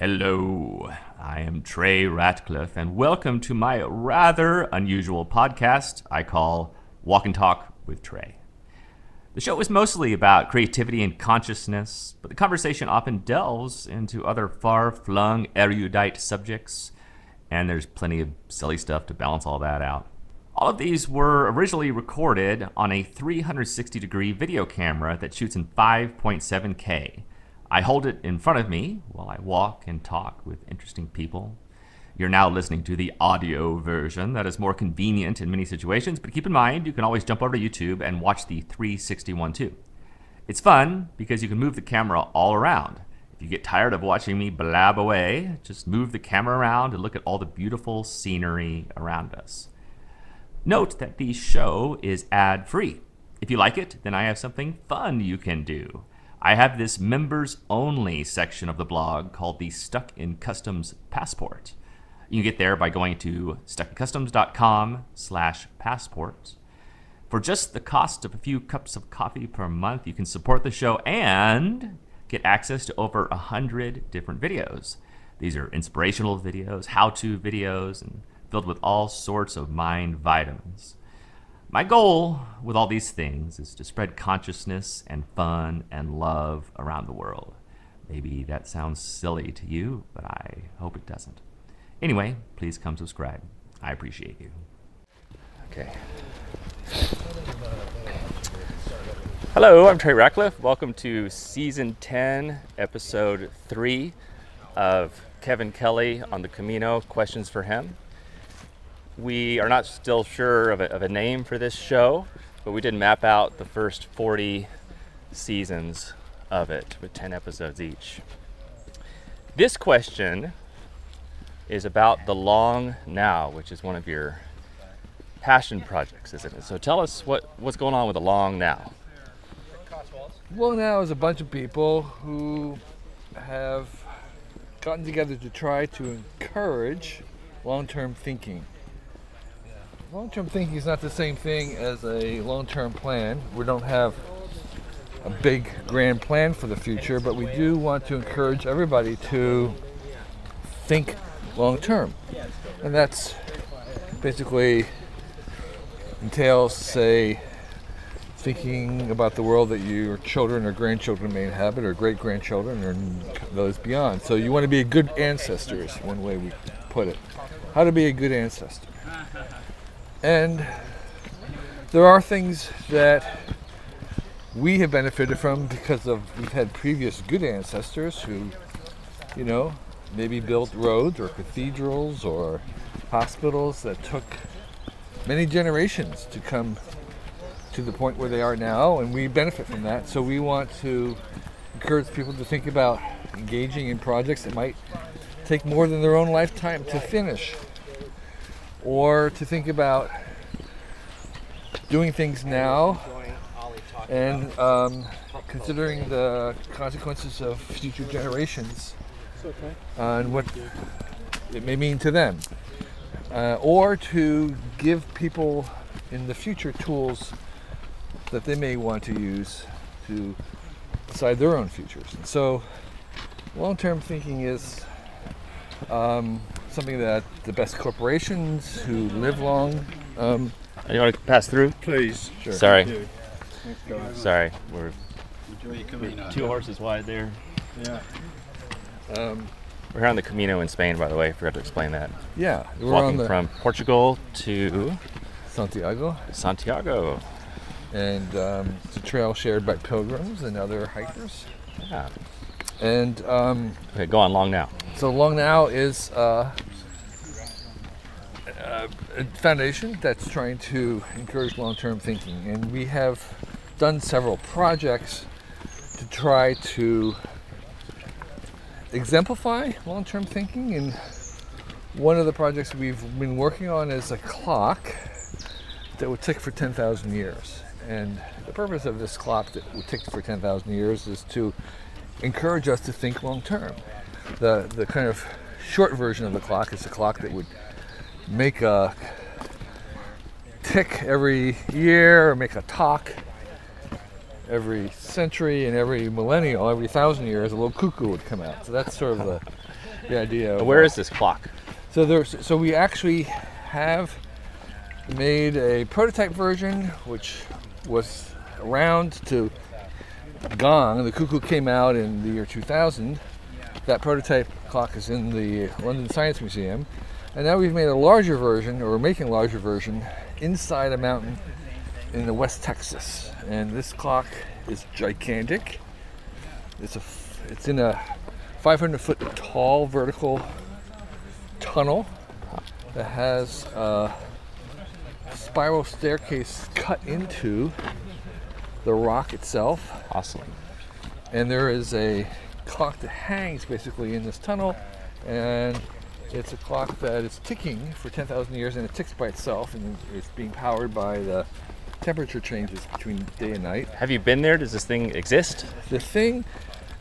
Hello, I am Trey Ratcliffe, and welcome to my rather unusual podcast I call Walk and Talk with Trey. The show is mostly about creativity and consciousness, but the conversation often delves into other far flung, erudite subjects, and there's plenty of silly stuff to balance all that out. All of these were originally recorded on a 360 degree video camera that shoots in 5.7K. I hold it in front of me while I walk and talk with interesting people. You're now listening to the audio version that is more convenient in many situations, but keep in mind you can always jump over to YouTube and watch the 361 too. It's fun because you can move the camera all around. If you get tired of watching me blab away, just move the camera around and look at all the beautiful scenery around us. Note that the show is ad free. If you like it, then I have something fun you can do. I have this members only section of the blog called the Stuck in Customs Passport. You can get there by going to stuckincustoms.com slash passport. For just the cost of a few cups of coffee per month, you can support the show and get access to over a hundred different videos. These are inspirational videos, how-to videos, and filled with all sorts of mind vitamins. My goal with all these things is to spread consciousness and fun and love around the world. Maybe that sounds silly to you, but I hope it doesn't. Anyway, please come subscribe. I appreciate you. Okay. Hello, I'm Trey Ratcliffe. Welcome to season 10, episode 3 of Kevin Kelly on the Camino Questions for Him. We are not still sure of a, of a name for this show, but we did map out the first 40 seasons of it with 10 episodes each. This question is about the long now, which is one of your passion projects, isn't it? So tell us what, what's going on with the long now. Well, now is a bunch of people who have gotten together to try to encourage long term thinking. Long term thinking is not the same thing as a long term plan. We don't have a big grand plan for the future, but we do want to encourage everybody to think long term. And that's basically entails, say, thinking about the world that your children or grandchildren may inhabit, or great grandchildren, or those beyond. So you want to be a good ancestor, is one way we put it. How to be a good ancestor. And there are things that we have benefited from because of we've had previous good ancestors who, you know, maybe built roads or cathedrals or hospitals that took many generations to come to the point where they are now, and we benefit from that. So we want to encourage people to think about engaging in projects that might take more than their own lifetime to finish, or to think about doing things now and um, considering the consequences of future generations uh, and what it may mean to them, uh, or to give people in the future tools that they may want to use to decide their own futures. And so, long-term thinking is um, something that the best corporations who live long. Um, You want to pass through? Please. Sure. Sorry. Go. Sorry. We're Enjoy your Camino. two horses wide there. Yeah. um, We're here on the Camino in Spain, by the way. Forgot to explain that. yeah, we're Walking the from Portugal to Santiago, Santiago. and um, it's a trail shared by pilgrims and other hikers. Yeah. And um, Okay, go on long now. So Long Now is uh, a a foundation that's trying to encourage long-term thinking, and we have done several projects to try to exemplify long-term thinking. And one of the projects we've been working on is a clock that would tick for 10,000 years. And the purpose of this clock that would tick for 10,000 years is to encourage us to think long term. The the kind of short version of the clock is a clock that would make a tick every year or make a talk every century and every millennial, every thousand years, a little cuckoo would come out. So that's sort of the the idea. Of, Where is this clock? So there's so we actually have made a prototype version which was around to Gong. The cuckoo came out in the year 2000. That prototype clock is in the London Science Museum. And now we've made a larger version, or we're making a larger version, inside a mountain in the West Texas. And this clock is gigantic. It's a, it's in a 500 foot tall vertical tunnel that has a spiral staircase cut into the rock itself. Awesome. And there is a clock that hangs basically in this tunnel, and it's a clock that is ticking for 10,000 years, and it ticks by itself, and it's being powered by the temperature changes between day and night. Have you been there? Does this thing exist? The thing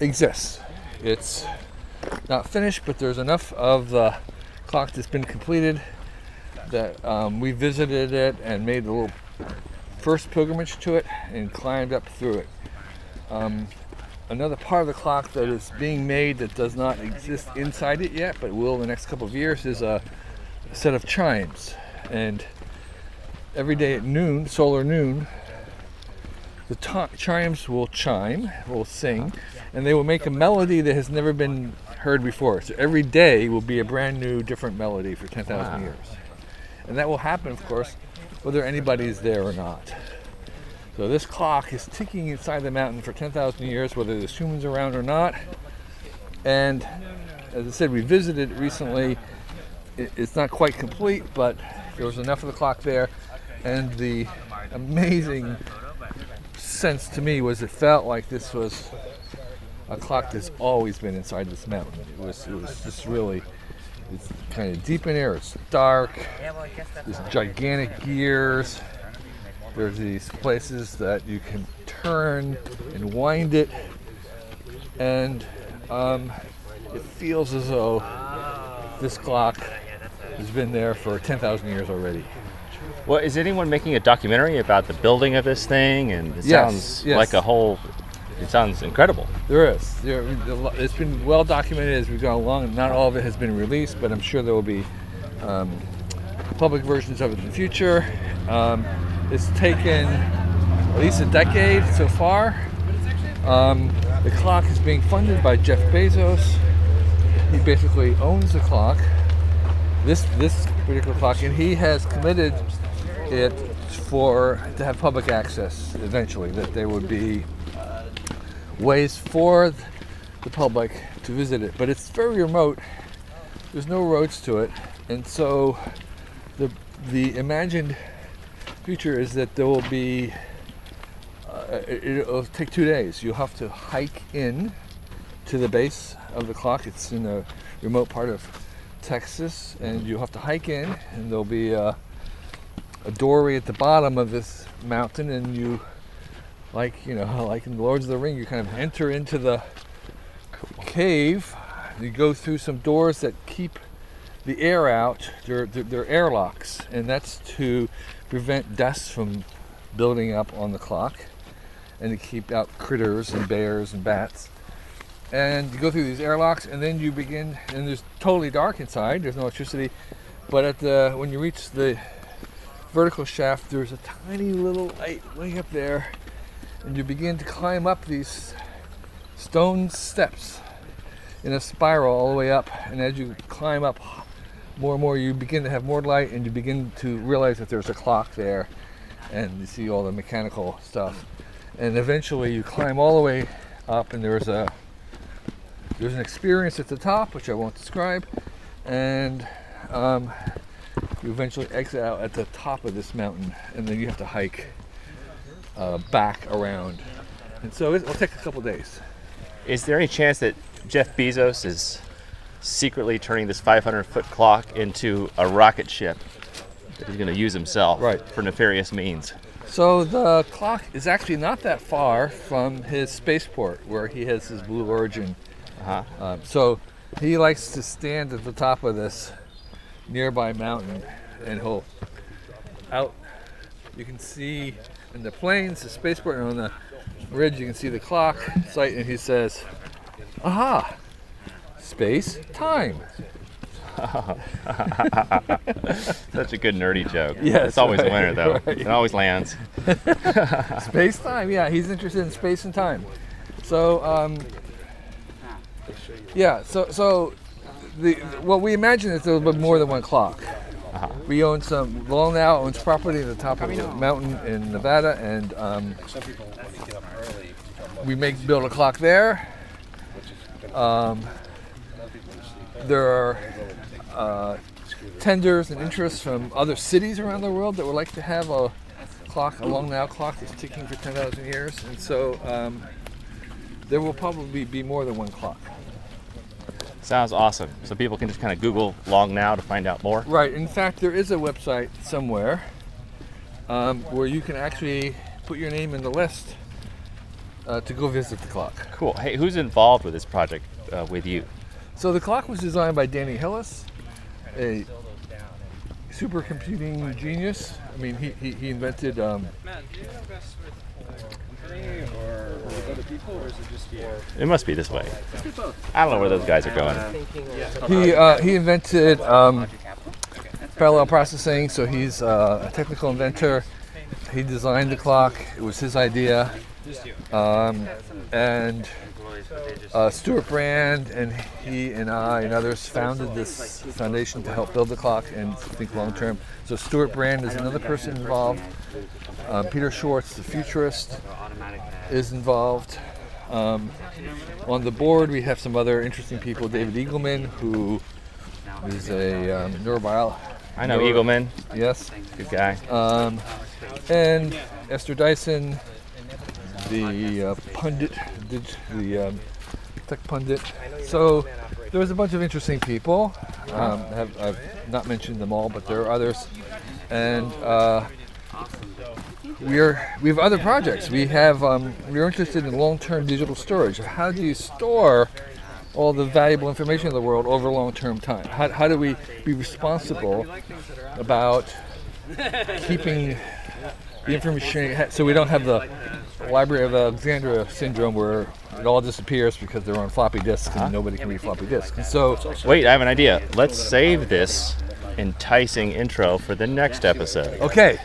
exists. It's not finished, but there's enough of the clock that's been completed that um, we visited it and made a little first pilgrimage to it and climbed up through it. Um, another part of the clock that is being made that does not exist inside it yet, but will in the next couple of years, is a set of chimes. And every day at noon, solar noon, the chimes will chime, will sing, and they will make a melody that has never been heard before. So every day will be a brand new, different melody for 10,000 Wow. years. And that will happen, of course, whether anybody's there or not. So this clock is ticking inside the mountain for 10,000 years, whether there's humans around or not. And as I said, we visited it recently. It's not quite complete, but there was enough of the clock there. And the amazing sense to me was it felt like this was a clock that's always been inside this mountain. It was, it was just really, it's kind of deep in air. It's dark. There's gigantic gears. There's these places that you can turn and wind it, and um, it feels as though this clock has been there for 10,000 years already. Well, is anyone making a documentary about the building of this thing? And it Yes, sounds yes. like a whole. It sounds incredible. There is. There, it's been well documented as we've gone along. Not all of it has been released, but I'm sure there will be um, public versions of it in the future. Um, it's taken at least a decade so far. Um, the clock is being funded by Jeff Bezos. He basically owns the clock, this this particular clock, and he has committed it for to have public access eventually. That there would be ways for the public to visit it, but it's very remote. There's no roads to it, and so the the imagined future is that there will be. Uh, it, it'll take two days. You'll have to hike in to the base of the clock. It's in a remote part of Texas, and you'll have to hike in, and there'll be a, a doorway at the bottom of this mountain, and you like you know like in the lords of the ring you kind of enter into the cave. You go through some doors that keep the air out. They're, they're, they're airlocks and that's to prevent dust from building up on the clock and to keep out critters and bears and bats. And you go through these airlocks and then you begin and there's totally dark inside there's no electricity but at the when you reach the vertical shaft there's a tiny little light way up there and you begin to climb up these stone steps in a spiral all the way up. And as you climb up more and more, you begin to have more light and you begin to realize that there's a clock there and you see all the mechanical stuff. And eventually you climb all the way up and there's a there's an experience at the top which I won't describe and um, you eventually exit out at the top of this mountain and then you have to hike uh, back around. And so it- it'll take a couple days. Is there any chance that Jeff Bezos is secretly turning this 500 foot clock into a rocket ship that he's going to use himself Right. for nefarious means? So the clock is actually not that far from his spaceport where he has his Blue Origin. Uh-huh. Um, so he likes to stand at the top of this nearby mountain and he'll out. You can see in the plains, the spaceport, and on the ridge, you can see the clock site, and he says, "Aha! space, time. Such a good nerdy joke. Yes, it's always right, a winner though. right. It always lands. Space time, yeah, he's interested in space and time. So, um, yeah, so so the what we imagine is a little bit more than one clock. We own some. Long now owns property at the top of a mountain in Nevada, and um, we make build a clock there. Um, there are uh, tenders and interests from other cities around the world that would like to have a clock, a long now clock that's ticking for 10,000 years. And so um, there will probably be more than one clock. Sounds awesome. So people can just kind of Google long now to find out more. Right. In fact, there is a website somewhere um, where you can actually put your name in the list uh, to go visit the clock. Cool. Hey, who's involved with this project uh, with you? So the clock was designed by Danny Hillis, a supercomputing genius. I mean, he, he, he invented um, It must be this way. I don't know where those guys are going. He uh, he invented um, parallel processing, so he's uh, a technical inventor. He designed the clock. It was his idea, um, and uh, Stewart Brand and he and I and others founded this foundation to help build the clock and think long term. So Stewart Brand is another person involved. Uh, Peter Schwartz, the futurist, is involved. Um, on the board, we have some other interesting people. David Eagleman, who is a um, neurobiologist. I know Eagleman. Yes. Good guy. Um, and Esther Dyson, the uh, pundit, dig- the um, tech pundit. So there was a bunch of interesting people. Um, have, I've not mentioned them all, but there are others. And uh, we're we have other projects. We have um, we're interested in long-term digital storage. How do you store all the valuable information in the world over long-term time? How, how do we be responsible about keeping the information so we don't have the Library of Alexandria syndrome where it all disappears because they're on floppy disks and nobody can read floppy disks. And so Wait, I have an idea. Let's save this enticing intro for the next episode. okay,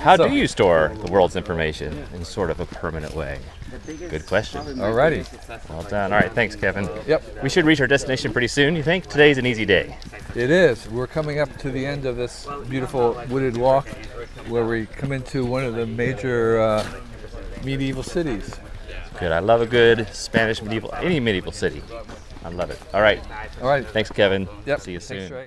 How so- do you store the world's information in sort of a permanent way? Good question. alrighty, Well done. All right, thanks, Kevin. yep. We should reach our destination pretty soon, you think? Today's an easy day. It is. We're coming up to the end of this beautiful wooded walk where we come into one of the major uh, medieval cities. Good. I love a good Spanish medieval, any medieval city. I love it. All right. All right. Thanks, Kevin. Yep. See you soon. Ray.